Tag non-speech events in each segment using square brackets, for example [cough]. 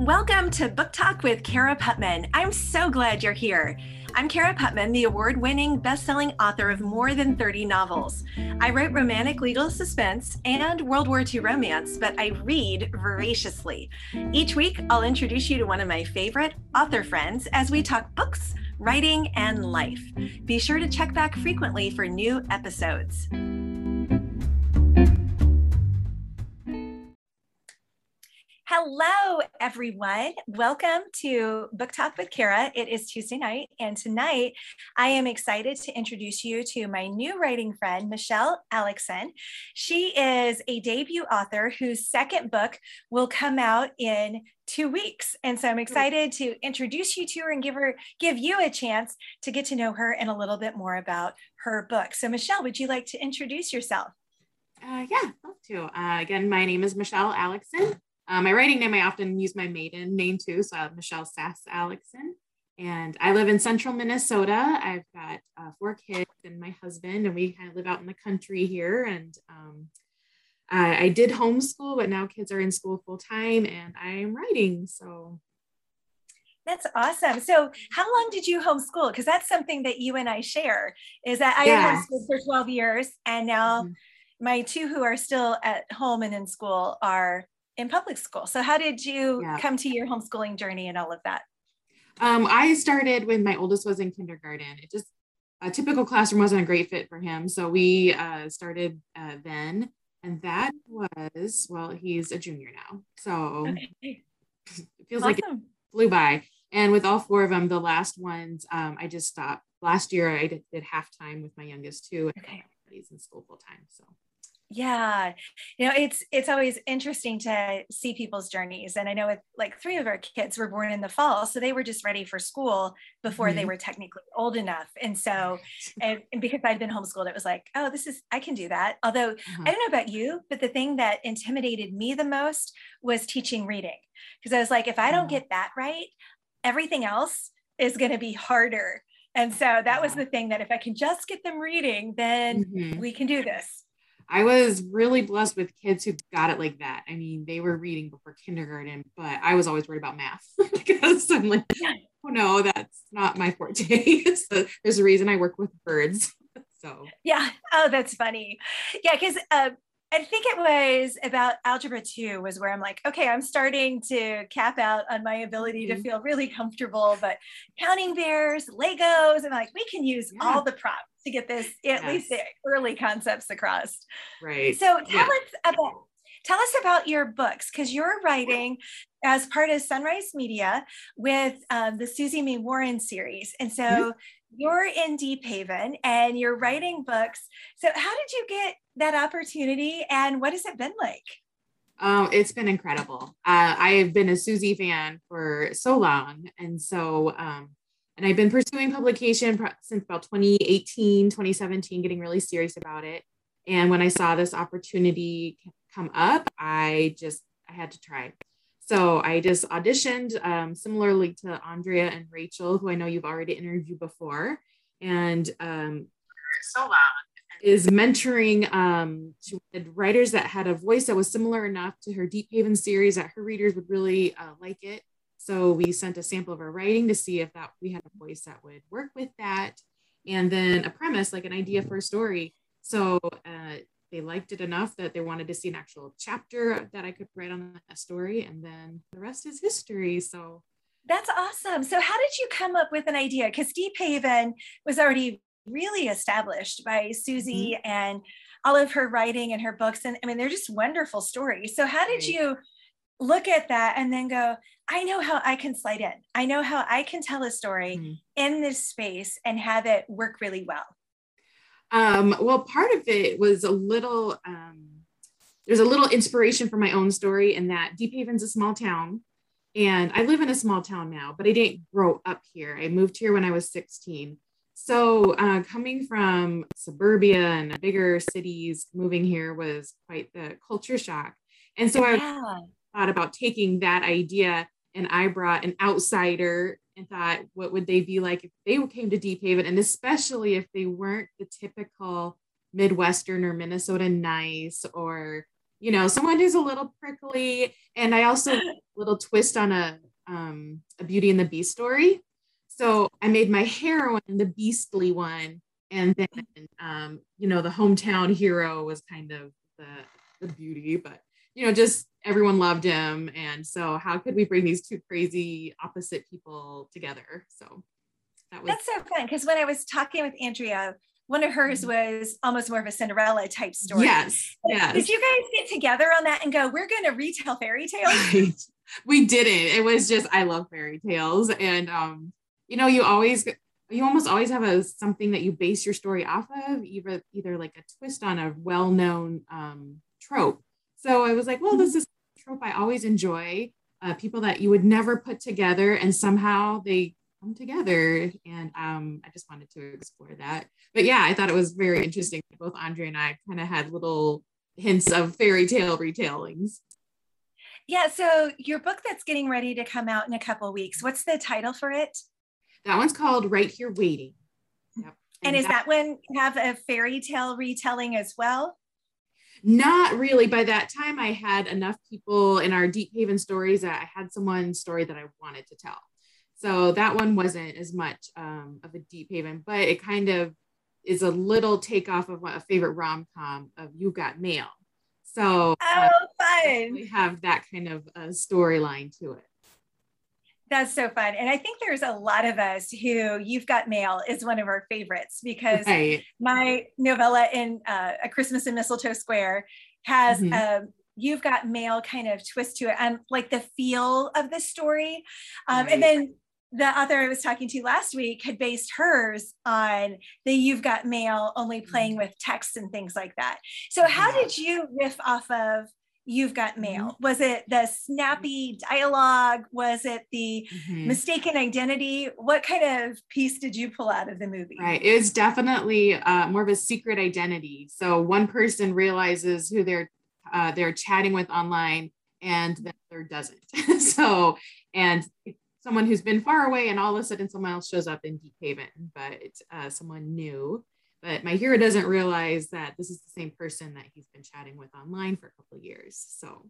Welcome to Book Talk with Cara Putman. I'm so glad you're here. I'm Cara Putman, the award winning best selling author of more than 30 novels. I write romantic legal suspense and World War II romance, but I read voraciously. Each week, I'll introduce you to one of my favorite author friends as we talk books, writing, and life. Be sure to check back frequently for new episodes. Hello, everyone. Welcome to Book Talk with Cara. It is Tuesday night, and tonight I am excited to introduce you to my new writing friend, Michelle Alexson. She is a debut author whose second book will come out in two weeks. And so I'm excited to introduce you to her and give her give you a chance to get to know her and a little bit more about her book. So Michelle, would you like to introduce yourself? Uh, yeah, love to. Uh, again, my name is Michelle Alexson. Uh, my writing name, I often use my maiden name too. So I have Michelle Sass Alexson. And I live in central Minnesota. I've got uh, four kids and my husband, and we kind of live out in the country here. And um, I, I did homeschool, but now kids are in school full time and I'm writing. So that's awesome. So, how long did you homeschool? Because that's something that you and I share. Is that I yes. homeschooled for 12 years, and now mm-hmm. my two who are still at home and in school are in public school. So how did you yeah. come to your homeschooling journey and all of that? Um, I started when my oldest was in kindergarten. It just a typical classroom wasn't a great fit for him, so we uh, started uh, then, and that was well, he's a junior now, so okay. it feels awesome. like it flew by. And with all four of them, the last ones, um, I just stopped. Last year, I did, did half time with my youngest too. Okay, he's in school full time, so yeah you know it's it's always interesting to see people's journeys and i know with like three of our kids were born in the fall so they were just ready for school before mm-hmm. they were technically old enough and so [laughs] and, and, because i'd been homeschooled it was like oh this is i can do that although mm-hmm. i don't know about you but the thing that intimidated me the most was teaching reading because i was like if i don't mm-hmm. get that right everything else is going to be harder and so that was the thing that if i can just get them reading then mm-hmm. we can do this I was really blessed with kids who got it like that. I mean, they were reading before kindergarten, but I was always worried about math [laughs] because I'm like, oh no, that's not my forte. [laughs] so there's a reason I work with birds. [laughs] So yeah, oh, that's funny. Yeah, because uh, I think it was about algebra two was where I'm like, okay, I'm starting to cap out on my ability mm-hmm. to feel really comfortable, but counting bears, Legos, and like we can use yeah. all the props to get this at yes. least the early concepts across. Right. So tell yeah. us about tell us about your books because you're writing as part of Sunrise Media with um, the Susie May Warren series, and so. Mm-hmm. You're in Deephaven and you're writing books. So, how did you get that opportunity and what has it been like? Um, it's been incredible. Uh, I have been a Susie fan for so long. And so um, and I've been pursuing publication since about 2018, 2017, getting really serious about it. And when I saw this opportunity come up, I just I had to try. So I just auditioned um, similarly to Andrea and Rachel, who I know you've already interviewed before, and um, so long is mentoring um, writers that had a voice that was similar enough to her Deephaven series that her readers would really uh, like it. So we sent a sample of our writing to see if that we had a voice that would work with that, and then a premise like an idea for a story. So uh, they liked it enough that they wanted to see an actual chapter that I could write on that story, and then the rest is history. So that's awesome. So how did you come up with an idea? Because Deephaven was already really established by Susie mm-hmm. and all of her writing and her books, and I mean they're just wonderful stories. So how did you? look at that and then go, I know how I can slide in. I know how I can tell a story mm-hmm. in this space and have it work really well. Um, well, part of it was a little, um, there's a little inspiration for my own story in that Deephaven's a small town. And I live in a small town now, but I didn't grow up here. I moved here when I was 16. So, uh, coming from suburbia and bigger cities, moving here was quite the culture shock. And so yeah. I thought about taking that idea and I brought an outsider and thought, what would they be like if they came to Deephaven? And especially if they weren't the typical Midwestern or Minnesota nice or, you know, someone who's a little prickly. And I also a [laughs] little twist on a um, a Beauty and the Beast story. So I made my heroine the beastly one, and then um, you know the hometown hero was kind of the the beauty, but you know just everyone loved him, and so how could we bring these two crazy opposite people together? So that was that's so fun because when I was talking with Andrea one of hers mm-hmm. was almost more of a Cinderella type story. Yes. Yes. Did you guys get together on that and go, we're going to retell fairy tales? Right. [laughs] We didn't. It was just, I love fairy tales. And, um, you know, you always, you almost always have a something that you base your story off of, either, either like a twist on a well known um, trope. So I was like, well, this is a trope I always enjoy. Uh, people that you would never put together and somehow they come together. And um, I just wanted to explore that. But yeah, I thought it was very interesting. Both Andre and I kind of had little hints of fairy tale retellings. Yeah. So your book that's getting ready to come out in a couple weeks, what's the title for it? That one's called Right Here Waiting. Yep. And, and is that, that one have a fairy tale retelling as well? Not really. By that time, I had enough people in our Deep Haven stories that I had someone's story that I wanted to tell. So that one wasn't as much um, of a deep haven, but it kind of is a little takeoff of a favorite rom com of You Got Mail. So oh, uh! We have that kind of a storyline to it. That's so fun. And I think there's a lot of us who You've Got Mail is one of our favorites because right. my novella in uh, A Christmas in Mistletoe Square has mm-hmm. a You've Got Mail kind of twist to it and like the feel of the story. Um, right. And then the author I was talking to last week had based hers on the You've Got Mail only mm-hmm. playing with text and things like that. So, how did you riff off of You've Got mm-hmm. Mail? Was it the snappy dialogue? Was it the mm-hmm. mistaken identity? What kind of piece did you pull out of the movie? Right. It was definitely uh, more of a secret identity. So, one person realizes who they're uh, they're chatting with online and the other doesn't. [laughs] so, and someone who's been far away and all of a sudden someone else shows up in Deep Haven, but uh, someone new. But my hero doesn't realize that this is the same person that he's been chatting with online for a couple of years. So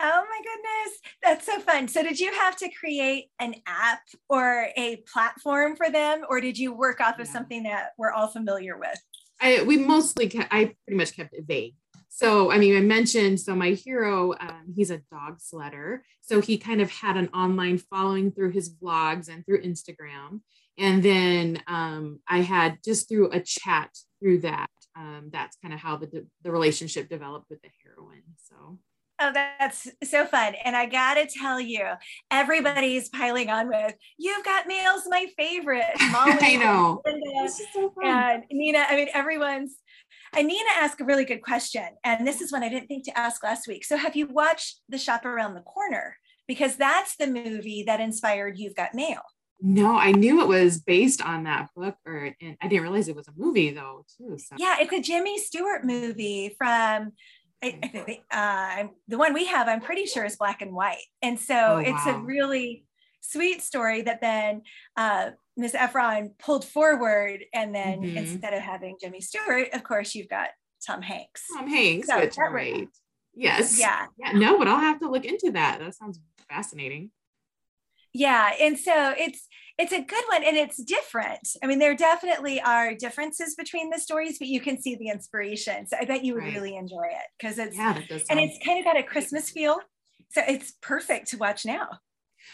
Oh my goodness, that's so fun. So, did you have to create an app or a platform for them, or did you work off of something that we're all familiar with? I we mostly kept, I pretty much kept it vague. So, I mean, I mentioned, so my hero, um, he's a dog sledder. So he kind of had an online following through his vlogs and through Instagram. And then um, I had just through a chat through that, um, that's kind of how the, the relationship developed with the heroine. So. Oh, that's so fun. And I got to tell you, everybody's piling on with, You've Got Mail's my favorite. [laughs] Molly I know. And, so and Nina, I mean, everyone's and Nina asked a really good question. And this is one I didn't think to ask last week. So, have you watched The Shop Around the Corner? Because that's the movie that inspired You've Got Mail. No, I knew it was based on that book, or and I didn't realize it was a movie though, too. So. Yeah, it's a Jimmy Stewart movie from uh, the one we have. I'm pretty sure is black and white, and so oh, it's wow. a really sweet story that then uh, Miss Ephron pulled forward, and then mm-hmm. instead of having Jimmy Stewart, of course, you've got Tom Hanks. Tom Hanks, so which great. Yes. Yeah. Yeah. No, but I'll have to look into that. That sounds fascinating. Yeah, and so it's it's a good one and it's different. I mean, there definitely are differences between the stories, but you can see the inspiration. So I bet you would right. really enjoy it because it's yeah, and it's kind of got a Christmas feel. So it's perfect to watch now.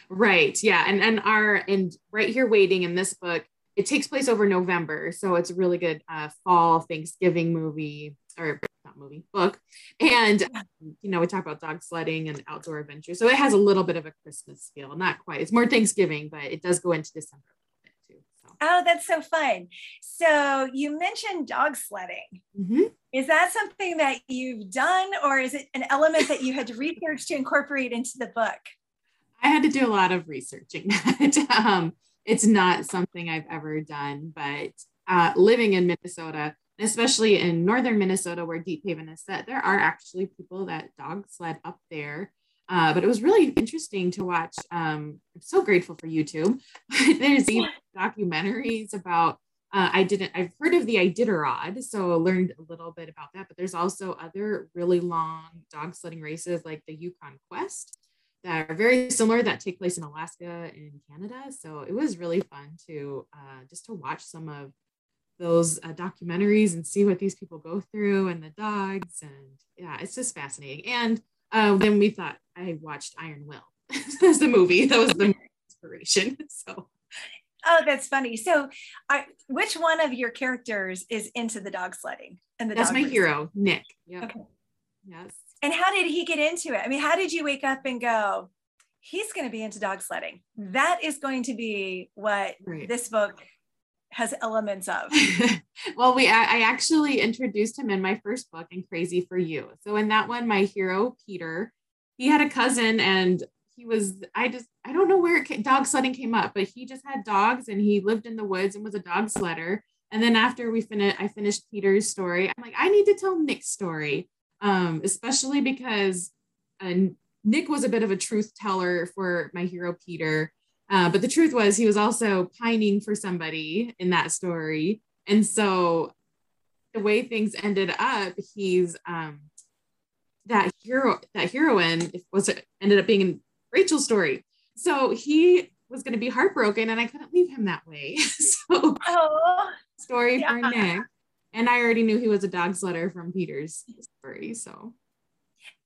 Right. Yeah. And and our and right here waiting in this book, it takes place over November. So it's a really good uh, fall Thanksgiving movie or movie book. And you know, we talk about dog sledding and outdoor adventure. So it has a little bit of a Christmas feel. Not quite. It's more Thanksgiving, but it does go into December a little bit too. So. Oh, that's so fun. So you mentioned dog sledding. Mm-hmm. Is that something that you've done, or is it an element that you had to research to incorporate into the book? I had to do a lot of researching [laughs] that. um, it's not something I've ever done, but uh, living in Minnesota, especially in northern Minnesota where Deep Haven is set, there are actually people that dog sled up there. Uh, but it was really interesting to watch. Um, I'm so grateful for YouTube. [laughs] There's these documentaries about. Uh, I didn't. I've heard of the Iditarod, so learned a little bit about that. But there's also other really long dog sledding races like the Yukon Quest, that are very similar that take place in Alaska and Canada. So it was really fun to uh, just to watch some of those uh, documentaries and see what these people go through and the dogs and yeah, it's just fascinating. And uh, then we thought I watched Iron Will [laughs] as the movie. That was the inspiration. [laughs] So. Oh, that's funny. So, I, which one of your characters is into the dog sledding? And the dog that's my hero, Nick. Yeah. Okay. Yes. And how did he get into it? I mean, how did you wake up and go, he's going to be into dog sledding? That is going to be what right. this book has elements of. [laughs] well, we I actually introduced him in my first book in Crazy for You. So in that one, my hero Peter, he had a cousin and he was I just I don't know where it, dog sledding came up, but he just had dogs and he lived in the woods and was a dog sledder. And then after we finished, I finished Peter's story. I'm like, I need to tell Nick's story um, especially because uh, Nick was a bit of a truth teller for my hero Peter. Uh, but the truth was, he was also pining for somebody in that story. And so the way things ended up, he's um, that hero, that heroine was ended up being in Rachel's story. So he was going to be heartbroken, and I couldn't leave him that way. [laughs] so, oh, story yeah. for Nick. And I already knew he was a dog sledder from Peter's story. So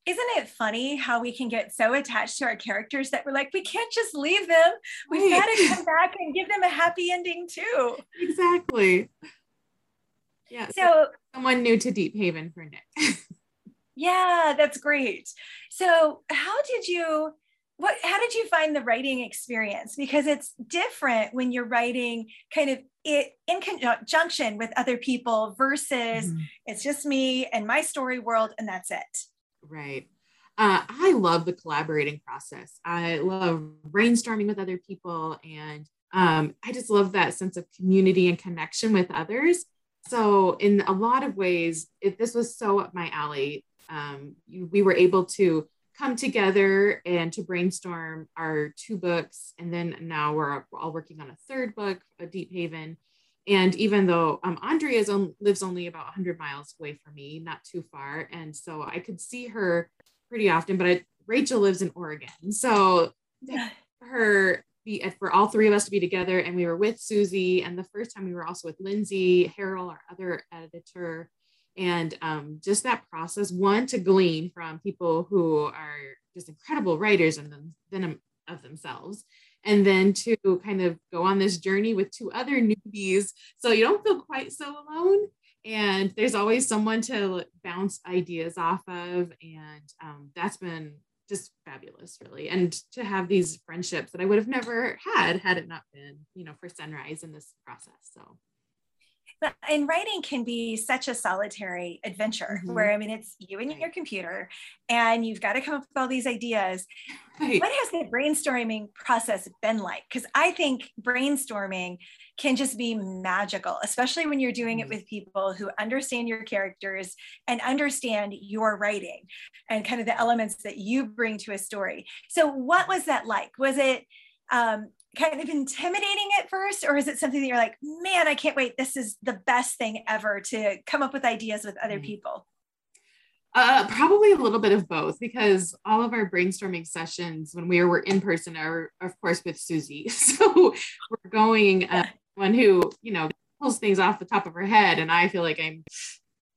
isn't it funny how we can get so attached to our characters that we're like, we can't just leave them. We've right. got to come [laughs] back and give them a happy ending too. Exactly. Yeah. So, so someone new to Deep Haven for Nick. [laughs] yeah, that's great. So how did you what how did you find the writing experience because it's different when you're writing kind of it in conjunction with other people versus mm-hmm. it's just me and my story world and that's it right uh, i love the collaborating process i love brainstorming with other people and um, i just love that sense of community and connection with others so in a lot of ways if this was so up my alley um, you, we were able to come together and to brainstorm our two books. And then now we're all working on a third book, a Deep Haven. And even though um, Andrea is on, lives only about 100 miles away from me, not too far. And so I could see her pretty often, but I, Rachel lives in Oregon. So [laughs] her, the, for all three of us to be together, and we were with Susie. And the first time we were also with Lindsay Harrel, our other editor and um, just that process one to glean from people who are just incredible writers and then of themselves and then to kind of go on this journey with two other newbies. So you don't feel quite so alone. And there's always someone to bounce ideas off of. And um, that's been just fabulous really. And to have these friendships that i would have never had had it not been you know for sunrise in this process. So but in writing can be such a solitary adventure mm-hmm. where I mean it's you and your computer and you've got to come up with all these ideas. Right. What has the brainstorming process been like? Because I think brainstorming can just be magical, especially when you're doing it mm-hmm. with people who understand your characters and understand your writing and kind of the elements that you bring to a story. So, what was that like? Was it um, kind of intimidating at first or is it something that you're like man i can't wait. This is the best thing ever to come up with ideas with other mm. people uh, probably a little bit of both because all of our brainstorming sessions when we were in person are of course with susie. [laughs] So we're going uh, one who you know pulls things off the top of her head and i feel like i'm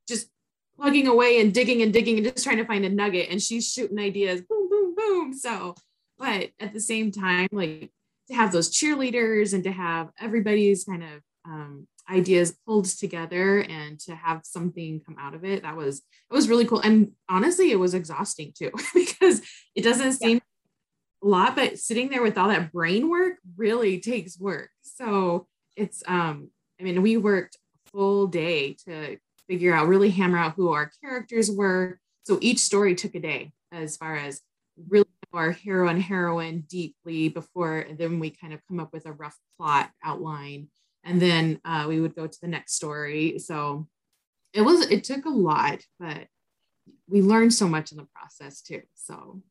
just plugging away and digging and digging and just trying to find a nugget and she's shooting ideas boom boom boom. So but at the same time like to have those cheerleaders and to have everybody's kind of um, ideas pulled together and to have something come out of it. That was it was really cool. And honestly it was exhausting too [laughs] because it doesn't seem yeah. a lot but sitting there with all that brain work really takes work. So it's um i mean we worked full day to figure out really hammer out who our characters were. So each story took a day as far as really our hero and heroine deeply before then we kind of come up with a rough plot outline. And then uh, we would go to the next story. So it was it took a lot but we learned so much in the process too. So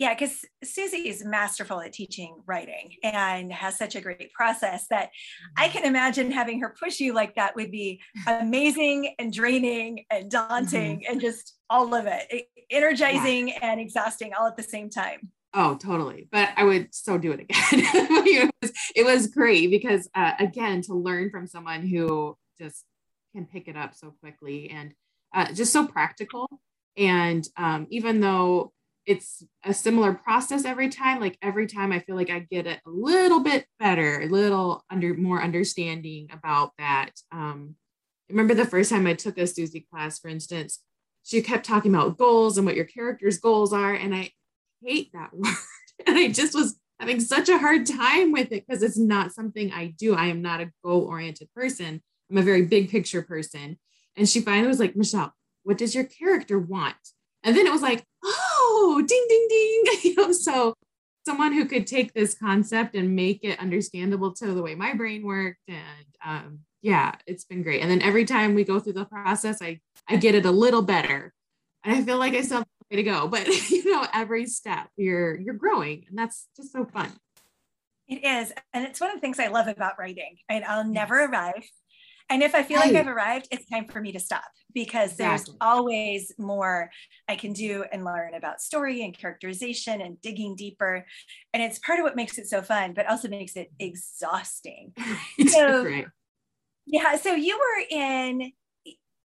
Yeah, because Susie is masterful at teaching writing and has such a great process that I mm-hmm. can imagine having her push you like that would be amazing and draining and daunting mm-hmm. and just all of it, energizing yeah. and exhausting all at the same time. Oh, totally. But I would so do it again. [laughs] it, was, it was great because, uh, again, to learn from someone who just can pick it up so quickly and uh, just so practical. And um, even though it's a similar process every time. Like every time I feel like I get it a little bit better, a little under more understanding about that. Um, remember the first time I took a Susie class, for instance, she kept talking about goals and what your character's goals are. And I hate that [laughs] word. and I just was having such a hard time with it because it's not something I do. I am not a goal oriented person. I'm a very big picture person. And she finally was like, Michelle, what does your character want? And then it was like, [gasps] oh, ding, ding, ding. [laughs] you know, so someone who could take this concept and make it understandable to the way my brain worked. And um, yeah, it's been great. And then every time we go through the process, I, I get it a little better. And I feel like I still have a way to go. [laughs] But you know, every step you're you're growing. And that's just so fun. It is. And it's one of the things I love about writing. And I'll never arrive. And if I feel like I've arrived, it's time for me to stop because there's exactly. always more I can do and learn about story and characterization and digging deeper. And it's part of what makes it so fun, but also makes it exhausting. [laughs] so, right. yeah. So you were in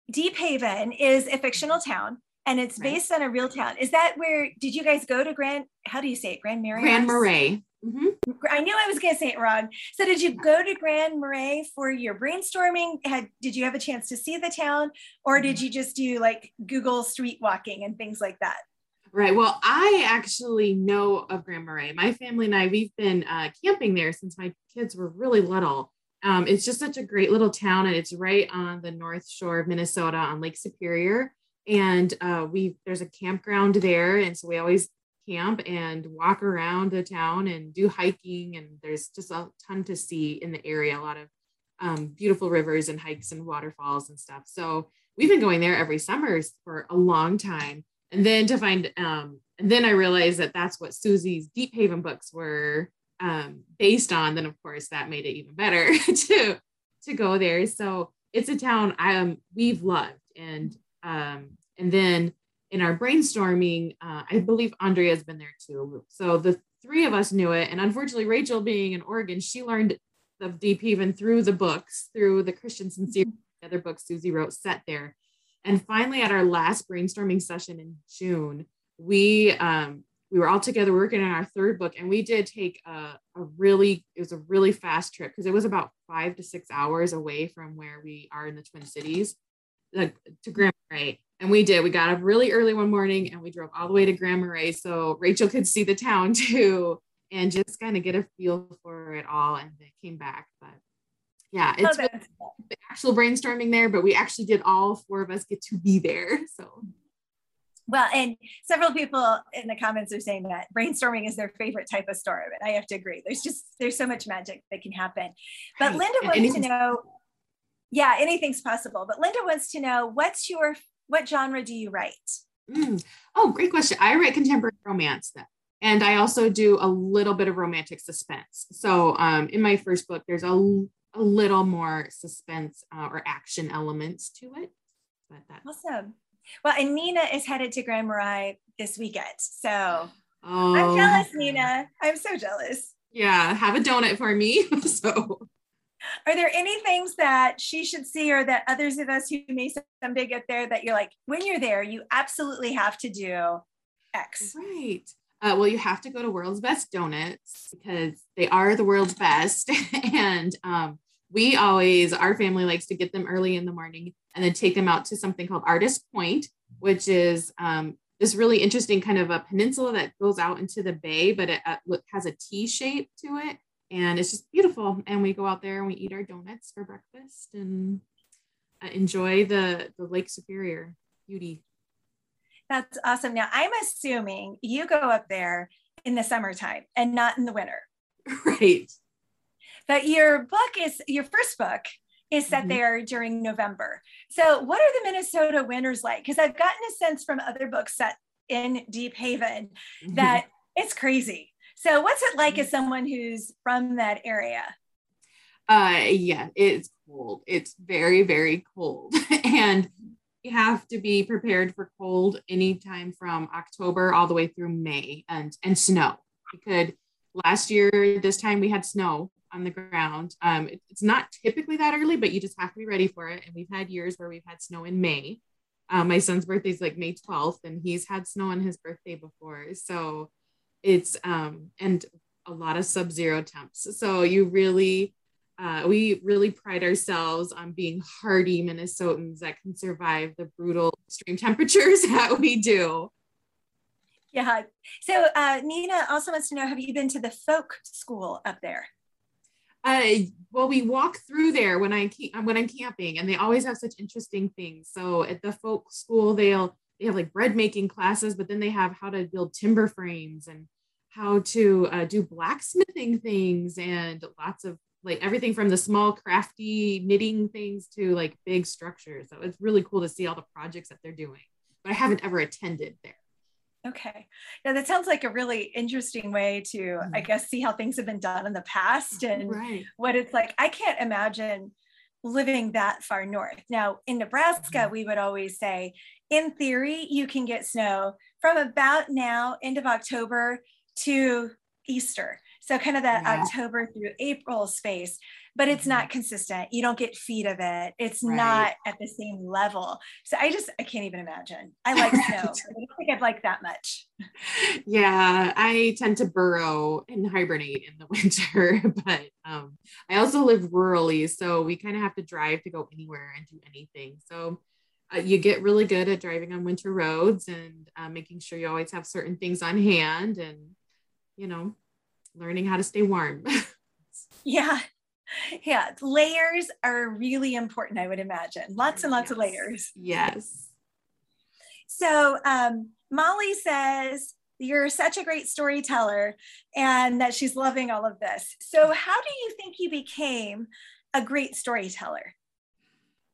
Deep Haven is a fictional town and it's based right. on a real town. Is that where did you guys go to Grand? How do you say it? Grand Marais? Grand Marais. Mm-hmm. I knew I was going to say it wrong. So, did you go to Grand Marais for your brainstorming? Had did you have a chance to see the town, or did you just do like Google street walking and things like that? Right. Well, I actually know of Grand Marais. My family and I, we've been uh, camping there since my kids were really little. Um, it's just such a great little town, and it's right on the north shore of Minnesota on Lake Superior. And uh, we there's a campground there, and so we always camp and walk around the town and do hiking. And there's just a ton to see in the area, a lot of um, beautiful rivers and hikes and waterfalls and stuff. So we've been going there every summer for a long time. And then to find, um, and then I realized that that's what Susie's Deep Haven books were um, based on. Then of course that made it even better [laughs] to to go there. So it's a town I um we've loved, and um, and then in our brainstorming, uh, I believe Andrea has been there too. So the three of us knew it. And unfortunately, Rachel being in Oregon, she learned of Deep Haven through the books, through the Christiansen series, the other books Susie wrote set there. And finally, at our last brainstorming session in June, we um, we were all together working on our third book, and we did take a, a really it was a really fast trip because it was about five to six hours away from where we are in the Twin Cities, like to Grand Marais. And we did. We got up really early one morning and we drove all the way to Grand Marais so Rachel could see the town [laughs] too and just kind of get a feel for it all. And they came back. But yeah, oh, it's really the actual brainstorming there, but we actually did all four of us get to be there. [laughs] So well, and several people in the comments are saying that brainstorming is their favorite type of storm. And I have to agree. There's just there's so much magic that can happen. But right. Linda wants to know, yeah, anything's possible. But Linda wants to know what's your what genre do you write? Mm. Oh, great question. I write contemporary romance then. And I also do a little bit of romantic suspense. So um, in my first book, there's a, a little more suspense uh, or action elements to it. But that's awesome. Well, and Nina is headed to Grand Marais this weekend. So oh, I'm jealous, Nina. I'm so jealous. Yeah, have a donut for me. [laughs] so are there any things that she should see or that others of us who may someday get there that you're like, when you're there, you absolutely have to do X? Right. Uh, well, you have to go to World's Best Donuts because they are the world's best. [laughs] and um, we always, our family likes to get them early in the morning and then take them out to something called Artist Point, which is um, this really interesting kind of a peninsula that goes out into the bay, but it uh, has a T shape to it and it's just beautiful. And we go out there and we eat our donuts for breakfast and uh, enjoy the the Lake Superior beauty. That's awesome. Now I'm assuming you go up there in the summertime and not in the winter. [laughs] Right. But your book is your first book is set mm-hmm. there during November. So what are the Minnesota winters like? Because I've gotten a sense from other books set in Deep Haven mm-hmm. that It's crazy. So, what's it like as someone who's from that area? Uh, yeah, it's cold. It's very, very cold. [laughs] and you have to be prepared for cold anytime from October all the way through May and, and snow. We could, last year, this time we had snow on the ground. Um, it, it's not typically that early, but you just have to be ready for it. And we've had years where we've had snow in May. Um, my son's birthday is like May 12th, and he's had snow on his birthday before. So it's, um, and a lot of sub zero temps. So you really, uh, we really pride ourselves on being hardy Minnesotans that can survive the brutal extreme [laughs] temperatures that we do. Yeah. So uh, Nina also wants to know, have you been to the folk school up there? Uh, well, we walk through there when I when I'm camping, and they always have such interesting things. So at the folk school, they'll they have like bread making classes, but then they have how to build timber frames and how to uh, do blacksmithing things and lots of like everything from the small crafty knitting things to like big structures. So it's really cool to see all the projects that they're doing. But I haven't ever attended there. Okay. Now that sounds like a really interesting way to, mm-hmm. I guess, see how things have been done in the past and right. what it's like. I can't imagine living that far north. Now, in Nebraska, mm-hmm. we would always say, in theory, you can get snow from about now, end of October to Easter. So, kind of that yeah. October through April space but it's not mm-hmm. consistent. You don't get feet of it. It's right. not at the same level. So I just I can't even imagine. I [laughs] like snow. I don't think I'd like that much. [laughs] Yeah, I tend to burrow and hibernate in the [laughs] winter, but um, I also live rurally, so we kind of have to drive to go anywhere and do anything. So uh, you get really good at driving on winter roads and uh, making sure you always have certain things on hand and you know learning how to stay warm yeah yeah, layers are really important, I would imagine. Lots and lots yes. of layers. Yes. So um, Molly says, you're such a great storyteller and that she's loving all of this. So how do you think you became a great storyteller?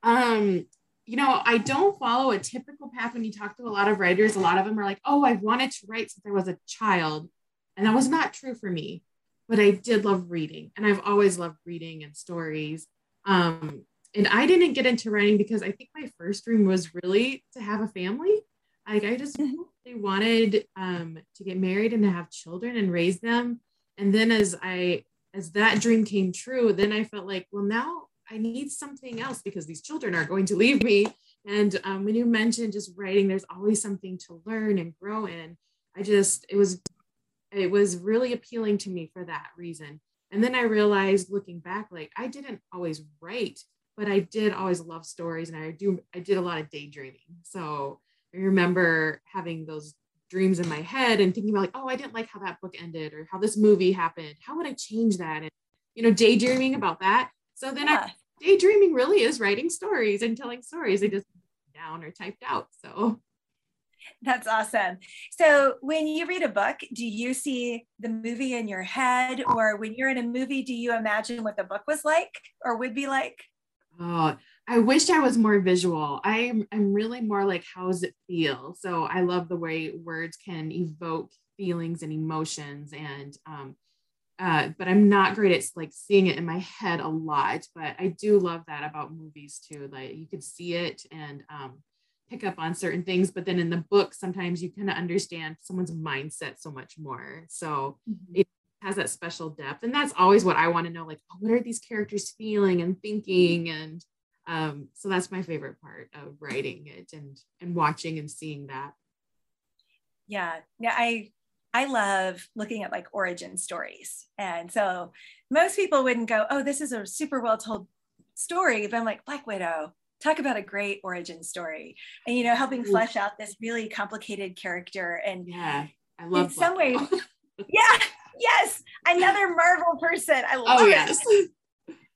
Um, you know, I don't follow a typical path when you talk to a lot of writers. A lot of them are like, oh, I've wanted to write since I was a child. And that was not true for me but I did love reading and I've always loved reading and stories. Um, and I didn't get into writing because I think my first dream was really to have a family. Like I just mm-hmm. wanted um, to get married and to have children and raise them. And then as I as that dream came true, then I felt like, well, now I need something else because these children are going to leave me. And um, when you mentioned just writing, there's always something to learn and grow in. I just it was it was really appealing to me for that reason. And then I realized looking back, like I didn't always write, but I did always love stories and I do, I did a lot of daydreaming. So I remember having those dreams in my head and thinking about like, oh, I didn't like how that book ended or how this movie happened. How would I change that? And, you know, daydreaming about that. So then yeah. I, daydreaming really is writing stories and telling stories. I just down or typed out. So [laughs] that's awesome. So, when you read a book, do you see the movie in your head, or when you're in a movie, do you imagine what the book was like or would be like? Oh, I wish I was more visual. I'm I'm really more like how does it feel? So I love the way words can evoke feelings and emotions, and um, uh, but I'm not great at like seeing it in my head a lot. But I do love that about movies too. Like you could see it and um, pick up on certain things but then in the book sometimes you kind of understand someone's mindset so much more. So mm-hmm. it has that special depth and that's always what i want to know like oh, what are these characters feeling and thinking? And um, so that's my favorite part of writing it and and watching and seeing that. Yeah yeah i i love looking at like origin stories. And so most people wouldn't go oh this is a super well told story but i'm like black widow talk about a great origin story and you know helping flesh out this really complicated character and yeah i love in some ways [laughs] yeah yes another marvel person i oh, love oh, yes. it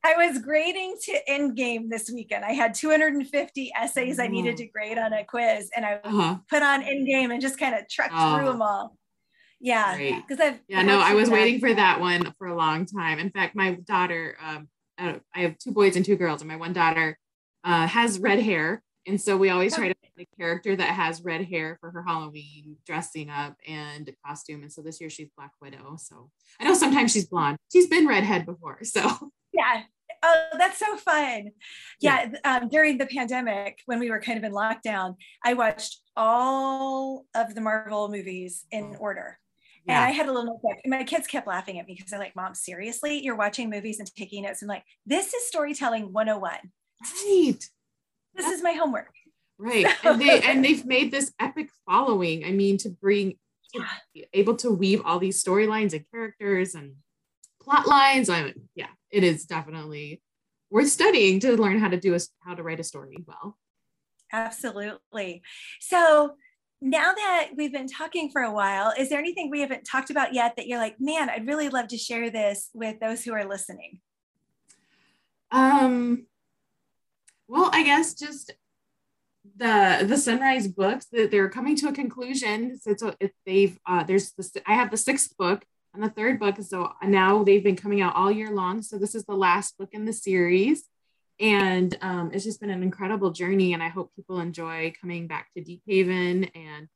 I was grading to Endgame this weekend. I had 250 essays I needed to grade on a quiz, and I uh-huh. put on Endgame and just kind of trucked oh. through them all. Yeah, because I've yeah no, I was waiting for that one for a long time. In fact, my daughter, um, I have two boys and two girls, and my one daughter uh, has red hair And so we always try to find a character that has red hair for her Halloween dressing up and costume. And so this year she's Black Widow. So I know sometimes she's blonde. She's been redhead before. So yeah. Oh, that's so fun. Yeah. yeah. Um, during the pandemic, when we were kind of in lockdown, I watched all of the Marvel movies in order. Yeah. And I had a little notebook, my kids kept laughing at me because they're like, Mom, seriously? You're watching movies and taking notes. I'm like, this is storytelling 101. Right. This That's, is my homework. Right. [laughs] And they and they've made this epic following. I mean, to bring to yeah. able to weave all these storylines and characters and plot lines. I mean, yeah, it is definitely worth studying to learn how to do a, how to write a story well. Absolutely. So now that we've been talking for a while, is there anything we haven't talked about yet that you're like, man, I'd really love to share this with those who are listening? Um, well, I guess just the the Sunrise books that they're coming to a conclusion. So, so if they've uh, there's this I have the sixth book and the third book. So now they've been coming out all year long. So this is the last book in the series. And um, it's just been an incredible journey. And I hope people enjoy coming back to Deep Haven and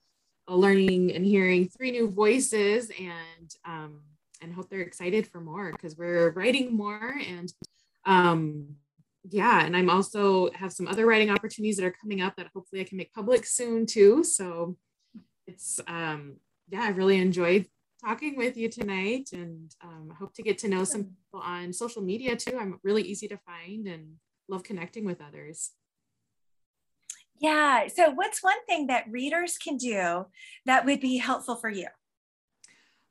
uh, learning and hearing three new voices and um, and hope they're excited for more because we're writing more and um, yeah and i'm also have some other writing opportunities that are coming up that hopefully i can make public soon too so it's um yeah i really enjoyed talking with you tonight and um, hope to get to know some people on social media too i'm really easy to find and love connecting with others. Yeah. So, what's one thing that readers can do that would be helpful for you?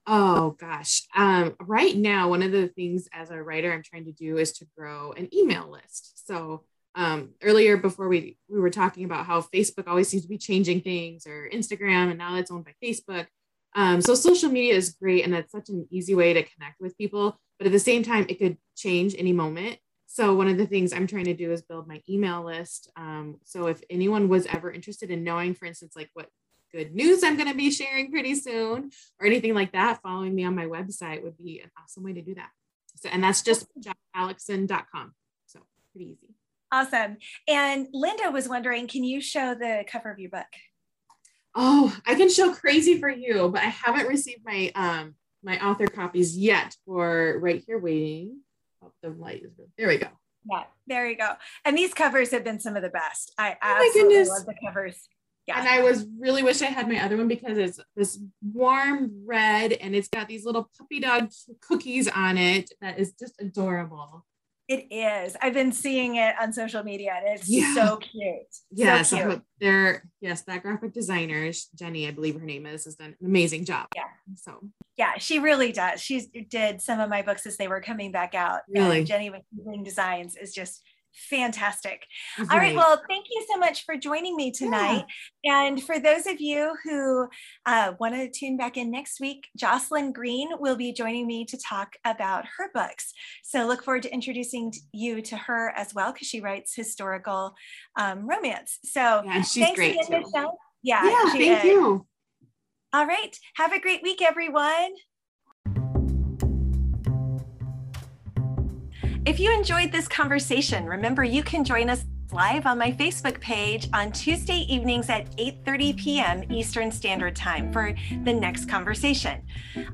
Oh gosh. Um, right now, one of the things as a writer I'm trying to do is to grow an email list. So um, earlier before we we were talking about how Facebook always seems to be changing things or Instagram, and now it's owned by Facebook. Um, so social media is great, and that's such an easy way to connect with people. But at the same time, it could change any moment. So one of the things I'm trying to do is build my email list. Um, so if anyone was ever interested in knowing, for instance, like what good news I'm going to be sharing pretty soon or anything like that, following me on my website would be an awesome way to do that. So, and that's just alexson.com. So pretty easy. Awesome. And Linda was wondering, can you show the cover of your book? Oh, I can show crazy for you, but I haven't received my um my author copies yet for right here waiting. Oh, the light is really, there we go. Yeah, there you go. And these covers have been some of the best. I oh absolutely love the covers. Yeah. And I was really wish I had my other one because it's this warm red and it's got these little puppy dog cookies on it that is just adorable. It is. I've been seeing it on social media and it's yeah. so cute. Yes, so cute. they're yes, that graphic designer, Jenny, I believe her name is, has done an amazing job. Yeah. So yeah, she really does. She did some of my books as they were coming back out. Really, and Jenny with Designs is just fantastic. Right. All right. Well, thank you so much for joining me tonight. Yeah. And for those of you who uh, want to tune back in next week, Jocelyn Green will be joining me to talk about her books. So look forward to introducing you to her as well because she writes historical um, romance. So yeah, she's great. Again, too. Yeah. Yeah. Thank is. you. All right. Have a great week, everyone. If you enjoyed this conversation, remember you can join us live on my Facebook page on Tuesday evenings at 8:30 p.m. Eastern Standard Time for the next conversation.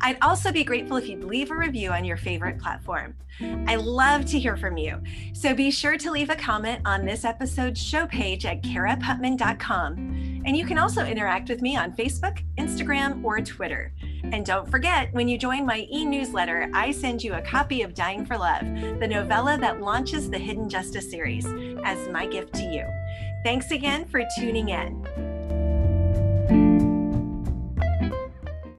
I'd also be grateful if you'd leave a review on your favorite platform. I love to hear from you. So be sure to leave a comment on this episode's show page at caraputman.com. And you can also interact with me on Facebook, Instagram, or Twitter. And don't forget, when you join my e newsletter, I send you a copy of Dying for Love, the novella that launches the Hidden Justice series, as my gift to you. Thanks again for tuning in.